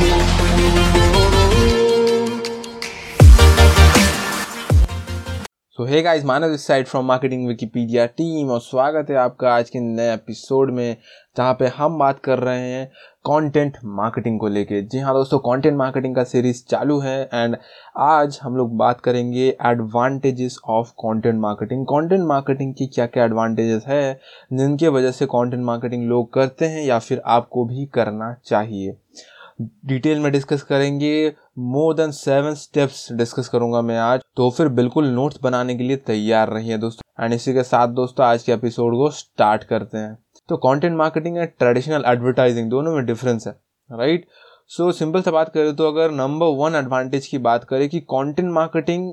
सो हे guys Manav इस side from marketing Wikipedia team और स्वागत है आपका आज के नए एपिसोड में, जहाँ पे हम बात कर रहे हैं कंटेंट मार्केटिंग को लेके। जी हाँ दोस्तों कंटेंट मार्केटिंग का सीरीज़ चालू है एंड आज हम लोग बात करेंगे advantages of content marketing content marketing की क्या क्या एडवांटेजेस है, जिनके वजह से कंटेंट मार्केटिंग लोग करते हैं या फिर आपको भी करना चाहिए। डिटेल में डिस्कस करेंगे। More than seven steps discuss करूँगा मैं आज। तो फिर बिल्कुल नोट्स बनाने के लिए तैयार रहिए दोस्तों। एंड इसी के साथ दोस्तों आज के एपिसोड को स्टार्ट करते हैं। तो content marketing and traditional advertising दोनों में डिफरेंस है राइट सो सिंपल से बात करें तो अगर नंबर वन एडवांटेज की बात करें कि कंटेंट मार्केटिंग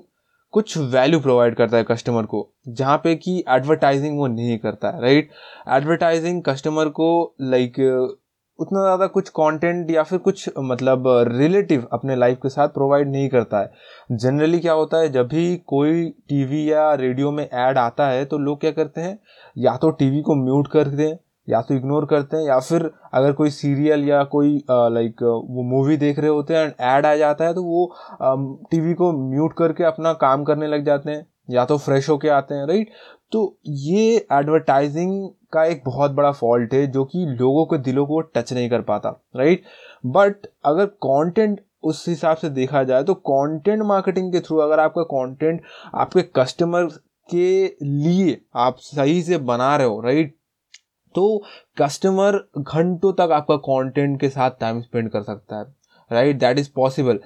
कुछ वैल्यू प्रोवाइड करता है कस्टमर को जहाँ पे कि एडवर्टाइजिंग वो नहीं करता है राइट एडवर्टाइजिंग कस्टमर को लाइक like, उतना ज़्यादा कुछ कंटेंट या फिर कुछ मतलब रिलेटिव अपने लाइफ के साथ प्रोवाइड नहीं करता है। जनरली क्या होता है, जब भी कोई टीवी या रेडियो में ऐड आता है तो लोग क्या करते हैं, या तो टीवी को म्यूट कर दें, या तो इग्नोर करते हैं, या फिर अगर कोई सीरियल या कोई लाइक वो मूवी देख रहे होते हैं एंड ऐड आ जाता है तो वो टीवी को म्यूट करके अपना काम करने लग जाते हैं। या तो फ्रेश होके आते हैं राइट तो ये एडवर्टाइजिंग का एक बहुत बड़ा फॉल्ट है, जो कि लोगों के दिलों को टच नहीं कर पाता राइट बट अगर कंटेंट उस हिसाब से देखा जाए तो कंटेंट मार्केटिंग के थ्रू अगर आपका कंटेंट आपके कस्टमर के लिए आप सही से बना रहे हो राइट तो कस्टमर घंटों तक आपका कंटेंट के साथ टाइम स्पेंड कर सकता है राइट दैट इज़ पॉसिबल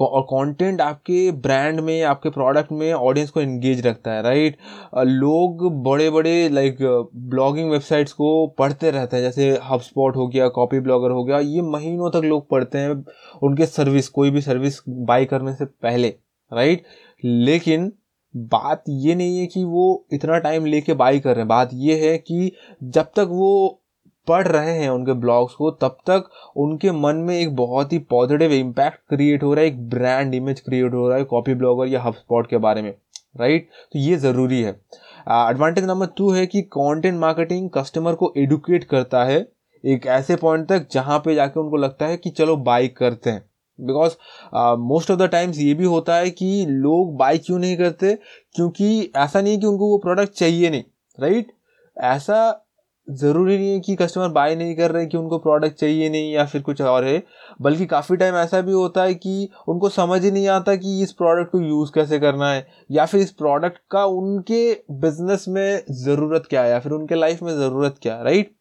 और कंटेंट आपके ब्रांड में, आपके प्रोडक्ट में ऑडियंस को एंगेज रखता है राइट लोग बड़े बड़े लाइक ब्लॉगिंग वेबसाइट्स को पढ़ते रहते हैं, जैसे हब स्पॉट हो गया कॉपी ब्लॉगर हो गया, ये महीनों तक लोग पढ़ते हैं उनके सर्विस कोई भी सर्विस बाई करने से पहले राइट लेकिन बात ये नहीं है कि वो इतना टाइम लेके बाई कर रहे हैं, बात ये है कि जब तक वो पढ़ रहे हैं उनके ब्लॉग्स को, तब तक उनके मन में एक बहुत ही पॉजिटिव इम्पैक्ट क्रिएट हो रहा है, एक ब्रांड इमेज क्रिएट हो रहा है कॉपी ब्लॉगर या हब के बारे में राइट तो ये ज़रूरी है। एडवांटेज नंबर टू है कि कंटेंट मार्केटिंग कस्टमर को एडुकेट करता है एक ऐसे पॉइंट तक जहाँ पे जाके उनको लगता है कि चलो बाई करते हैं। Because most of the times ये भी होता है कि लोग बाई क्यों नहीं करते? क्योंकि ऐसा नहीं है कि उनको वो प्रोडक्ट चाहिए नहीं राइट right? ऐसा ज़रूरी नहीं है कि कस्टमर बाय नहीं कर रहे, कि उनको प्रोडक्ट चाहिए नहीं या फिर कुछ और है, बल्कि काफ़ी टाइम ऐसा भी होता है कि उनको समझ ही नहीं आता कि इस प्रोडक्ट को यूज़ कैसे करना है, या फिर इस प्रोडक्ट का उनके बिज़नेस में ज़रूरत क्या है, या फिर उनके लाइफ में ज़रूरत क्या है राइट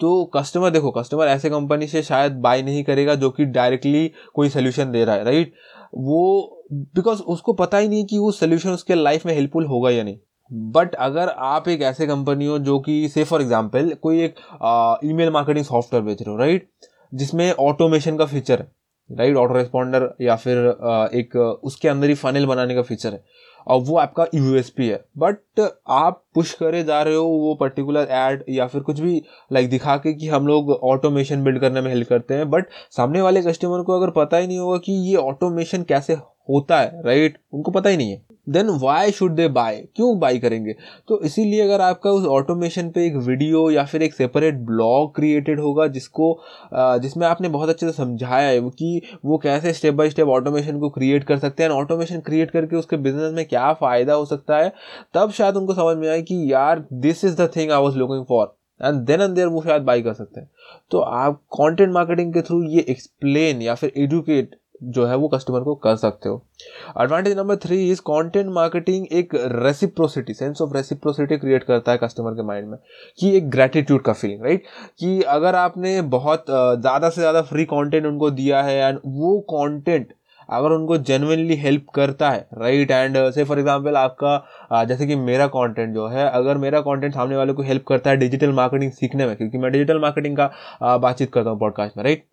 तो कस्टमर देखो कस्टमर ऐसे कंपनी से शायद बाय नहीं करेगा जो कि डायरेक्टली कोई सोल्यूशन दे रहा है राइट वो बिकॉज़ उसको पता ही नहीं कि वो सोल्यूशन उसके लाइफ में हेल्पफुल होगा या नहीं। बट अगर आप एक ऐसे कंपनी हो जो कि से फॉर एग्ज़ाम्पल कोई एक ईमेल मार्केटिंग सॉफ्टवेयर बेच रहे हो राइट जिसमें ऑटोमेशन का फीचर है राइट ऑटो रेस्पॉन्डर या फिर एक, उसके अंदर ही फनल बनाने का फीचर है। और वो आपका यूएसपी है। बट आप पुश करे जा रहे हो वो पर्टिकुलर एड या फिर कुछ भी लाइक दिखा के कि हम लोग ऑटोमेशन बिल्ड करने में हेल्प करते हैं। बट सामने वाले कस्टमर को अगर पता ही नहीं होगा कि ये ऑटोमेशन कैसे होता है राइट उनको पता ही नहीं है। Then why should they buy क्यों बाय करेंगे? तो इसीलिए अगर आपका उस ऑटोमेशन पे एक वीडियो या फिर एक सेपरेट ब्लॉग क्रिएटेड होगा जिसको जिसमें आपने बहुत अच्छे से समझाया है कि वो कैसे स्टेप बाय स्टेप ऑटोमेशन को क्रिएट कर सकते हैं ऑटोमेशन क्रिएट करके उसके बिज़नेस में क्या फ़ायदा हो सकता है, तब शायद उनको समझ में आए कि यार this is the thing I was looking for and then and there वो शायद बाई कर सकते हैं। तो आप कंटेंट मार्केटिंग के थ्रू ये एक्सप्लेन या फिर एडुकेट जो है वो कस्टमर को कर सकते हो। Advantage number three is content marketing एक reciprocity sense of reciprocity create करता है कस्टमर के माइंड में। कि एक ग्रेटिट्यूड का फीलिंग राइट कि अगर आपने बहुत ज़्यादा से ज़्यादा फ्री कंटेंट उनको दिया है एंड वो कंटेंट अगर उनको जेनुअनली हेल्प करता है right and say for example आपका जैसे कि मेरा कंटेंट जो है, अगर मेरा कंटेंट सामने वाले को हेल्प करता है डिजिटल मार्केटिंग सीखने में, क्योंकि मैं डिजिटल मार्केटिंग का बातचीत करता हूँ पॉडकास्ट में राइट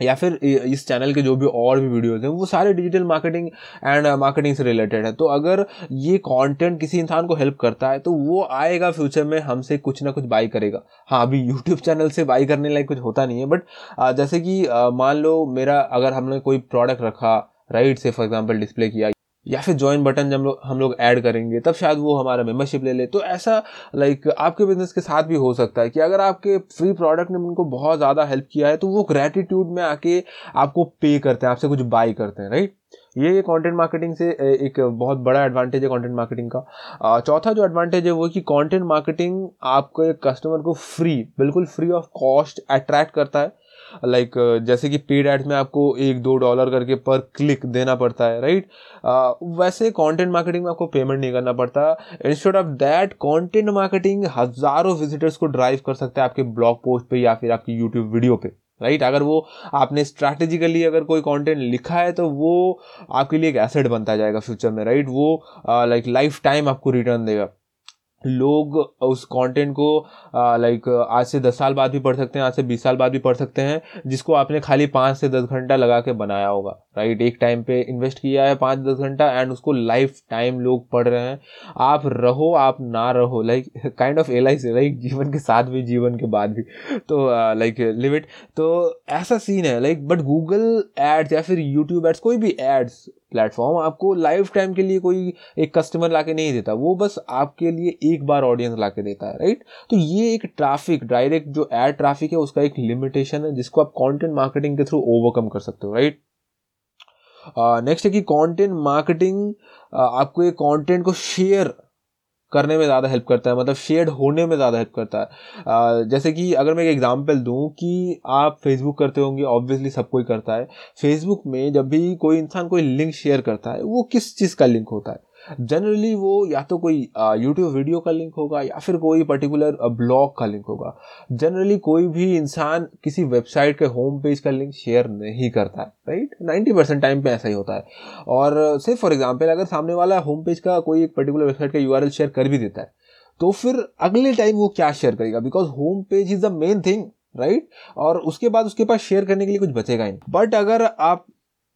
या फिर इस चैनल के जो भी और भी वीडियोस हैं, वो सारे डिजिटल मार्केटिंग एंड मार्केटिंग से रिलेटेड है। तो अगर ये कंटेंट किसी इंसान को हेल्प करता है तो वो आएगा फ्यूचर में हमसे कुछ ना कुछ बाई करेगा। हाँ अभी यूट्यूब चैनल से बाई करने लायक कुछ होता नहीं है बट जैसे कि मान लो मेरा अगर हमने कोई प्रोडक्ट रखा राइट से फॉर एग्ज़ाम्पल डिस्प्ले किया या फिर ज्वाइन बटन जब हम लोग ऐड करेंगे, तब शायद वो हमारा मेंबरशिप ले ले। तो ऐसा लाइक आपके बिज़नेस के साथ भी हो सकता है कि अगर आपके फ्री प्रोडक्ट ने उनको बहुत ज़्यादा हेल्प किया है तो वो ग्रेटिट्यूड में आके आपको पे करते हैं, आपसे कुछ बाई करते हैं राइट ये कंटेंट मार्केटिंग से एक बहुत बड़ा एडवांटेज है कंटेंट मार्केटिंग का। चौथा जो एडवांटेज है वो कि कंटेंट मार्केटिंग आपके कस्टमर को फ्री बिल्कुल फ्री ऑफ़ कॉस्ट अट्रैक्ट करता है। लाइक like, जैसे कि पेड एड्स में आपको एक दो डॉलर करके पर क्लिक देना पड़ता है राइट uh, वैसे कंटेंट मार्केटिंग में आपको पेमेंट नहीं करना पड़ता instead of that content marketing हज़ारों विजिटर्स को ड्राइव कर सकता है आपके ब्लॉग पोस्ट पे या फिर आपकी यूट्यूब वीडियो पे राइट right? अगर वो आपने स्ट्रैटेजिकली अगर कोई कंटेंट लिखा है तो वो आपके लिए एक एसेट बनता जाएगा फ्यूचर में राइट right? वो लाइक लाइफ टाइम आपको रिटर्न देगा लोग उस कंटेंट को लाइक आज से दस साल बाद भी पढ़ सकते हैं, आज से बीस साल बाद भी पढ़ सकते हैं, जिसको आपने खाली पाँच से दस घंटा लगा के बनाया होगा राइट एक टाइम पे इन्वेस्ट किया है पाँच दस घंटा एंड उसको लाइफ टाइम लोग पढ़ रहे हैं। आप रहो, आप ना रहो like kind of L I like जीवन के साथ भी, जीवन के बाद भी। तो लाइक लिव इट तो ऐसा सीन है लाइक बट गूगल एड्स या फिर यूट्यूब एड्स कोई भी एड्स प्लेटफॉर्म, आपको लाइफ टाइम के लिए कोई एक कस्टमर ला नहीं देता, वो बस आपके लिए एक बार ऑडियंस ला देता है राइट तो ये एक ट्रैफ़िक डायरेक्ट जो एड ट्रैफ़िक है, उसका एक लिमिटेशन है, जिसको आप कॉन्टेंट मार्केटिंग के थ्रू ओवरकम कर सकते हो राइट नेक्स्ट है कि कंटेंट मार्केटिंग आपको ये कंटेंट को शेयर करने में ज़्यादा हेल्प करता है मतलब शेयर होने में ज़्यादा हेल्प करता है। जैसे कि अगर मैं एक एग्जांपल दूँ कि आप फेसबुक करते होंगे ऑब्वियसली सब कोई करता है। फेसबुक में जब भी कोई इंसान कोई लिंक शेयर करता है, वो किस चीज़ का लिंक होता है? जनरली वो या तो कोई यूट्यूब वीडियो का लिंक होगा या फिर कोई पर्टिकुलर ब्लॉग का लिंक होगा। जनरली कोई भी इंसान किसी वेबसाइट के होम पेज का लिंक शेयर नहीं करता है राइट नाइन्टी परसेंट टाइम पे ऐसा ही होता है। और सिर्फ़ फॉर एग्ज़ाम्पल अगर सामने वाला होम पेज का कोई एक पर्टिकुलर वेबसाइट का यू शेयर कर भी देता है तो फिर अगले टाइम वो क्या शेयर करेगा? Because home page is the main thing right और उसके बाद उसके पास शेयर करने के लिए कुछ बचेगा ही बट अगर आप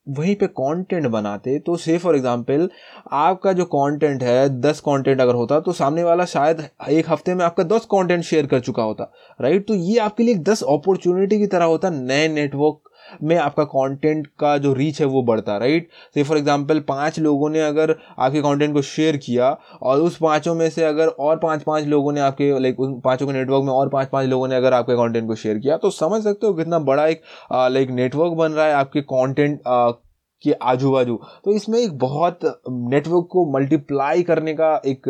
वहीं पे कंटेंट बनाते तो से फॉर एग्जांपल आपका जो कंटेंट है, दस कंटेंट अगर होता तो सामने वाला शायद एक हफ़्ते में आपका दस कंटेंट शेयर कर चुका होता राइट तो ये आपके लिए एक दस अपॉर्चुनिटी की तरह होता, नए नेटवर्क में आपका कंटेंट का जो रीच है वो बढ़ता राइट से फॉर एग्जांपल पाँच लोगों ने अगर आपके कंटेंट को शेयर किया और उस पाँचों में से अगर और पाँच पाँच लोगों ने आपके लाइक उन पाँचों के नेटवर्क में और पाँच पाँच लोगों ने अगर आपके कंटेंट को शेयर किया तो समझ सकते हो कितना बड़ा एक लाइक नेटवर्क बन रहा है आपके कॉन्टेंट के आजू बाजू तो इसमें एक बहुत नेटवर्क को मल्टीप्लाई करने का एक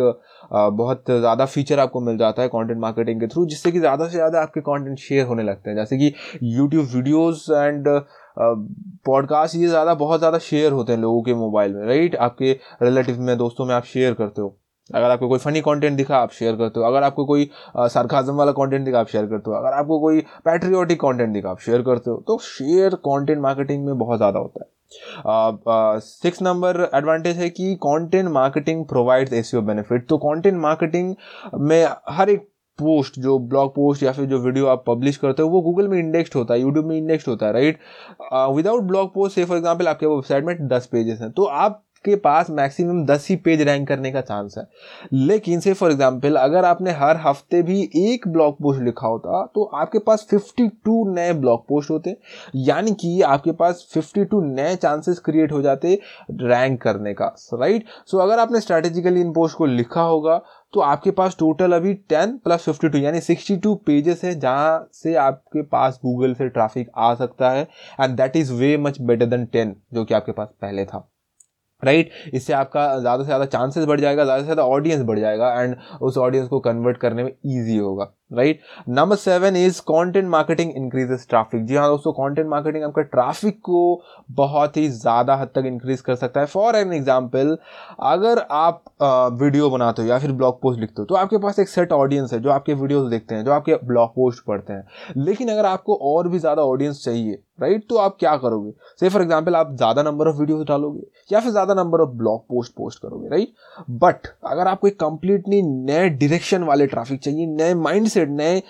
बहुत ज़्यादा फीचर आपको मिल जाता है कंटेंट मार्केटिंग के थ्रू जिससे कि ज़्यादा से ज़्यादा आपके कंटेंट शेयर होने लगते हैं। जैसे कि यूट्यूब वीडियोस एंड पॉडकास्ट ये ज़्यादा, बहुत ज़्यादा शेयर होते हैं लोगों के मोबाइल में राइट आपके रिलेटिव में, दोस्तों में आप शेयर करते हो। अगर आपको कोई फनी कंटेंट दिखा, आप शेयर करते हो। अगर आपको कोई सरखाजम वाला कंटेंट दिखा, आप शेयर करते हो। अगर आपको कोई पैट्रियोटिक कंटेंट दिखा, आप शेयर करते हो। तो शेयर कंटेंट मार्केटिंग में बहुत ज़्यादा होता है। सिक्स नंबर एडवांटेज है कि content marketing provides SEO benefit तो कंटेंट मार्केटिंग में हर एक पोस्ट जो ब्लॉग पोस्ट या फिर जो वीडियो आप पब्लिश करते हो, वो गूगल में इंडेक्स्ड होता है यूट्यूब में इंडेक्स्ड होता है राइट विदाउट ब्लॉग पोस्ट से फॉर एग्जांपल आपके वेबसाइट में दस पेजेस हैं। तो आप के पास मैक्सिमम दस ही पेज रैंक करने का चांस है। लेकिन से फॉर एग्जांपल अगर आपने हर हफ़्ते भी एक ब्लॉग पोस्ट लिखा होता तो आपके पास 52 नए ब्लॉग पोस्ट होते। यानी कि आपके पास 52 नए चांसेस क्रिएट हो जाते रैंक करने का राइट सो so, अगर आपने स्ट्रैटेजिकली इन पोस्ट को लिखा होगा तो आपके पास टोटल अभी 10 प्लस 52 यानी 62 पेजेस है जहाँ से आपके पास गूगल से ट्रैफ़िक आ सकता है and that is way much better than 10 जो कि आपके पास पहले था। Right right? इससे आपका ज़्यादा से ज़्यादा चांसेस बढ़ जाएगा, ज़्यादा से ज़्यादा ऑडियंस बढ़ जाएगा एंड उस ऑडियंस को कन्वर्ट करने में ईजी होगा right? Number seven is content marketing increases traffic जी हाँ दोस्तों कंटेंट मार्केटिंग आपका ट्रैफ़िक को बहुत ही ज़्यादा हद तक इंक्रीज कर सकता है. फॉर एन एग्ज़ाम्पल अगर आप वीडियो बनाते हो या फिर ब्लॉग पोस्ट लिखते हो तो आपके पास एक सेट ऑडियंस है जो आपके वीडियोस देखते हैं, जो आपके ब्लॉग पोस्ट पढ़ते हैं. लेकिन अगर आपको और भी ज़्यादा ऑडियंस चाहिए, राइट तो आप क्या करोगे? से फॉर एग्ज़ाम्पल आप ज़्यादा नंबर ऑफ़ वीडियोस डालोगे या फिर ज़्यादा number of blog post post करोगे, राइट? बट अगर आपको एक कंप्लीटली नए डायरेक्शन वाले ट्रैफ़िक चाहिए, नए माइंड से नए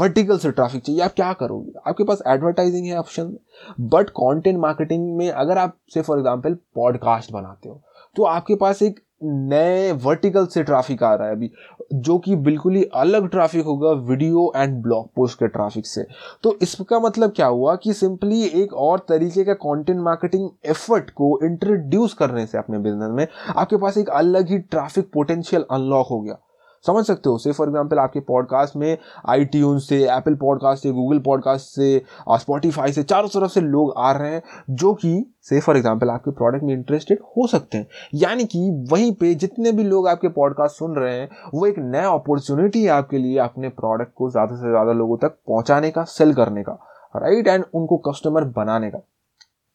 वर्टिकल से ट्रैफ़िक चाहिए। आप क्या करोगे? आपके पास एडवर्टाइजिंग है ऑप्शन बट कंटेंट मार्केटिंग में अगर आप से फॉर एग्जांपल पॉडकास्ट बनाते हो तो आपके पास एक नए वर्टिकल से ट्रैफ़िक आ रहा है अभी, जो कि बिल्कुल ही अलग ट्रैफ़िक होगा वीडियो एंड ब्लॉग पोस्ट के ट्रैफ़िक से। तो इसका मतलब क्या हुआ कि सिंपली एक और तरीके का कंटेंट मार्केटिंग एफर्ट को इंट्रोड्यूस करने से अपने बिज़नेस में, आपके पास एक अलग ही ट्रैफ़िक पोटेंशियल अनलॉक हो गया। समझ सकते हो। से फॉर एग्ज़ाम्पल आपके पॉडकास्ट में आई से एप्पल पॉडकास्ट से गूगल पॉडकास्ट से स्पॉटीफाई से, चारों तरफ़ से लोग आ रहे हैं, जो कि से फॉर एग्ज़ाम्पल आपके प्रोडक्ट में इंटरेस्टेड हो सकते हैं। यानी कि वहीं पे जितने भी लोग आपके पॉडकास्ट सुन रहे हैं, वो एक नया अपॉर्चुनिटी है आपके लिए अपने प्रोडक्ट को ज़्यादा से ज़्यादा लोगों तक पहुँचाने का सेल करने का। Right right? एंड उनको कस्टमर बनाने का।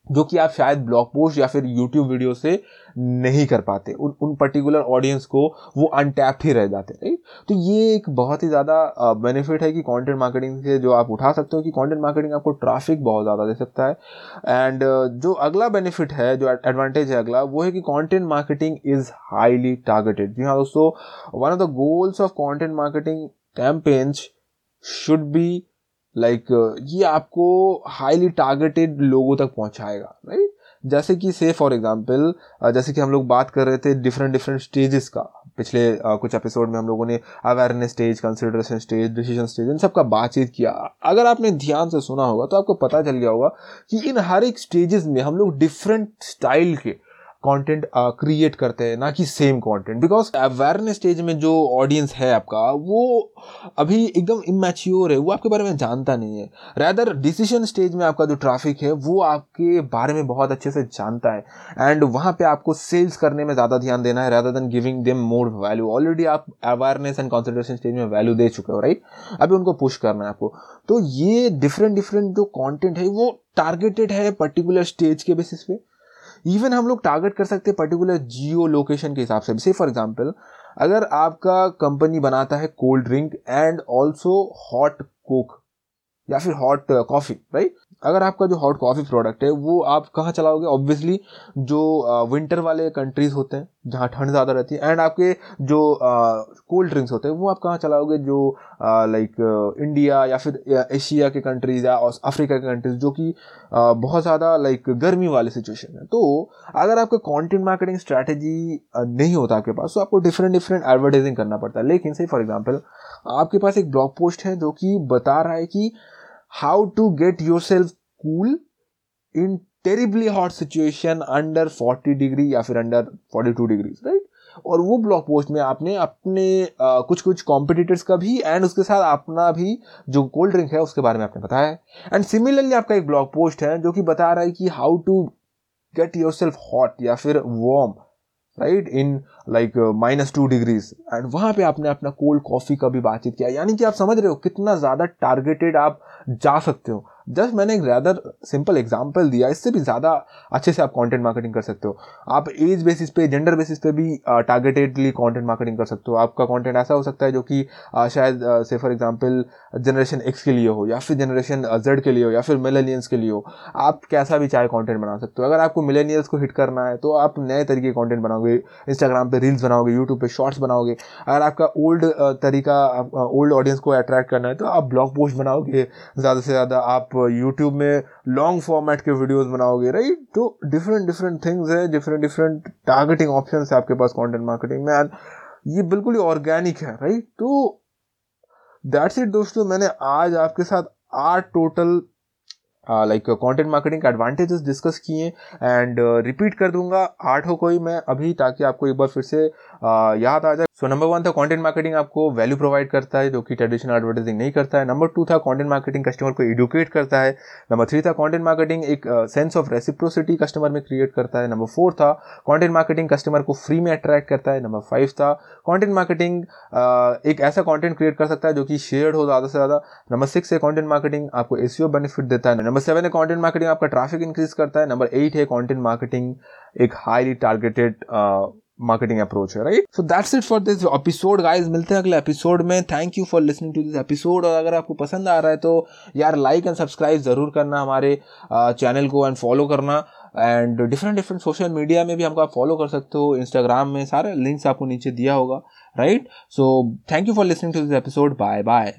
जो कि आप शायद ब्लॉग पोस्ट या फिर यूट्यूब वीडियो से नहीं कर पाते। उन उन पर्टिकुलर ऑडियंस को वो अनटैप्ड ही रह जाते राइट तो ये एक बहुत ही ज़्यादा बेनिफिट है कि कंटेंट मार्केटिंग से जो आप उठा सकते हो कि कंटेंट मार्केटिंग आपको ट्रैफ़िक बहुत ज़्यादा दे सकता है। एंड जो अगला बेनिफिट है, जो एडवांटेज है अगला, वो है कि content marketing is highly targeted जी हाँ दोस्तों one of the goals of content marketing campaigns should be like like, ये आपको हाईली टारगेटेड लोगों तक पहुंचाएगा राइट जैसे कि से फॉर एग्जांपल जैसे कि हम लोग बात कर रहे थे डिफरेंट डिफरेंट स्टेजेस का। पिछले uh, कुछ एपिसोड में हम लोगों ने awareness stage consideration stage decision stage इन सब का बातचीत किया। अगर आपने ध्यान से सुना होगा तो आपको पता चल गया होगा कि इन हर एक स्टेजेस में हम लोग डिफरेंट स्टाइल के कंटेंट क्रिएट करते हैं, ना कि same content because awareness stage में जो ऑडियंस है आपका, वो अभी एकदम इमेच्योर है, वो आपके बारे में जानता नहीं है. रैदर डिसीज़न स्टेज में आपका जो ट्रैफ़िक है, वो आपके बारे में बहुत अच्छे से जानता है. एंड वहाँ पे आपको सेल्स करने में ज़्यादा ध्यान देना है rather than giving them more value already आप अवेयरनेस एंड कॉन्सेंट्रेशन स्टेज में वैल्यू दे चुके हो राइट अभी उनको पुश करना है आपको. तो ये डिफरेंट डिफरेंट जो कॉन्टेंट है, वो टारगेटेड है पर्टिकुलर स्टेज के बेसिस पे. इवन हम लोग टारगेट कर सकते हैं पर्टिकुलर जियो लोकेशन के हिसाब से से फॉर एग्ज़ाम्पल अगर आपका कंपनी बनाता है cold drink and also hot coke या फिर हॉट कॉफ़ी राइट अगर आपका जो हॉट कॉफ़ी प्रोडक्ट है, वो आप कहाँ चलाओगे? ऑब्वियसली जो विंटर वाले कंट्रीज़ होते हैं, जहाँ ठंड ज़्यादा रहती है एंड आपके जो कोल्ड ड्रिंक्स होते हैं, वो आप कहाँ चलाओगे? जो लाइक इंडिया या फिर एशिया के कंट्रीज़ या अफ्रीका के कंट्रीज़ जो कि बहुत ज़्यादा लाइक गर्मी वाले सिचुएशन है। तो अगर आपका कॉन्टेंट मार्केटिंग स्ट्रैटेजी नहीं होता आपके पास तो आपको डिफरेंट डिफरेंट एडवर्टाइजिंग करना पड़ता है। लेकिन सही फॉर एग्ज़ाम्पल आपके पास एक ब्लॉग पोस्ट है, जो कि बता रहा है कि how to get yourself cool in terribly hot situation under 40 degree या फिर अंडर 42 डिग्री राइट और वो ब्लॉग पोस्ट में आपने अपने आ, कुछ कुछ कॉम्पिटिटर्स का भी एंड उसके साथ अपना भी जो कोल्ड ड्रिंक है उसके बारे में आपने बताया है। एंड सिमिलरली आपका एक ब्लॉग पोस्ट है जो कि बता रहा है कि how to get yourself hot या फिर warm right in like minus two degrees and वहाँ पे आपने अपना कोल्ड कॉफ़ी का भी बातचीत किया। यानी कि आप समझ रहे हो कितना ज़्यादा टारगेटेड आप जा सकते हो। जस्ट मैंने एक ज़्यादा सिंपल एग्ज़ाम्पल दिया, इससे भी ज़्यादा अच्छे से आप कंटेंट मार्केटिंग कर सकते हो। आप एज बेसिस पे जेंडर बेसिस पे भी टारगेटेडली कंटेंट मार्केटिंग कर सकते हो। आपका कंटेंट ऐसा हो सकता है जो कि शायद से फॉर एग्जांपल जनरेशन एक्स के लिए हो, या फिर जनरेशन जेड के लिए हो, या फिर मिलेनियंस के लिए हो। आप कैसा भी चाहे कॉन्टेंट बना सकते हो। अगर आपको मिलेनियल्स को हिट करना है तो आप नए तरीके कॉन्टेंट बनाओगे। इंस्टाग्राम पर रील्स बनाओगे यूट्यूब पर शॉर्ट्स बनाओगे। अगर आपका ओल्ड तरीका ओल्ड ऑडियंस को अट्रैक्ट करना है तो आप ब्लॉग पोस्ट बनाओगे। ज़्यादा से ज़्यादा आप यूट्यूब में लॉन्ग फॉर्मेट के वीडियोस बनाओगे राइट तो डिफरेंट डिफरेंट थिंग्स है डिफरेंट डिफरेंट टारगेटिंग ऑप्शन है आपके पास कंटेंट मार्केटिंग में एंड ये बिल्कुल ही ऑर्गेनिक है राइट तो दैट्स इट दोस्तों, मैंने आज आपके साथ आठ टोटल लाइक कंटेंट मार्केटिंग के एडवांटेजेस डिस्कस किए एंड रिपीट कर दूँगा, आठ हो कोई मैं अभी, ताकि आपको एक बार फिर से याद आ जाए। सो नंबर वन था कंटेंट मार्केटिंग आपको वैल्यू प्रोवाइड करता है, जो कि ट्रेडिशनल एडवर्टाइजिंग नहीं करता है। नंबर टू था कंटेंट मार्केटिंग कस्टमर को एडुकेट करता है। नंबर थ्री था कंटेंट मार्केटिंग एक सेंस ऑफ़ रेसिप्रोसिटी कस्टमर में क्रिएट करता है। नंबर फोर था कंटेंट मार्केटिंग कस्टमर को फ्री में अट्रैक्ट करता है। नंबर फाइव था कंटेंट मार्केटिंग एक ऐसा कॉन्टेंट क्रिएट कर सकता है जो कि शेयर हो ज़्यादा से ज़्यादा। नंबर सिक्स है कॉन्टेंट मार्केटिंग आपको एसीओ बेनिफिट देता है। नंबर सेवन है कॉन्टेंट मार्केटिंग आपका ट्रैफ़िक इंक्रीज करता है। नंबर एट है कॉन्टेंट मार्केटिंग एक हाईली टारगेटेड मार्केटिंग अप्रोच है right so that's it for this episode guys मिलते हैं अगले एपिसोड में. Thank you for listening to this episode और अगर आपको पसंद आ रहा है तो यार लाइक एंड सब्सक्राइब ज़रूर करना हमारे चैनल को एंड फॉलो करना. And different different social media में भी हमको आप फॉलो कर सकते हो. इंस्टाग्राम में सारे लिंक्स आपको नीचे दिया होगा right so thank you for listening to this episode bye bye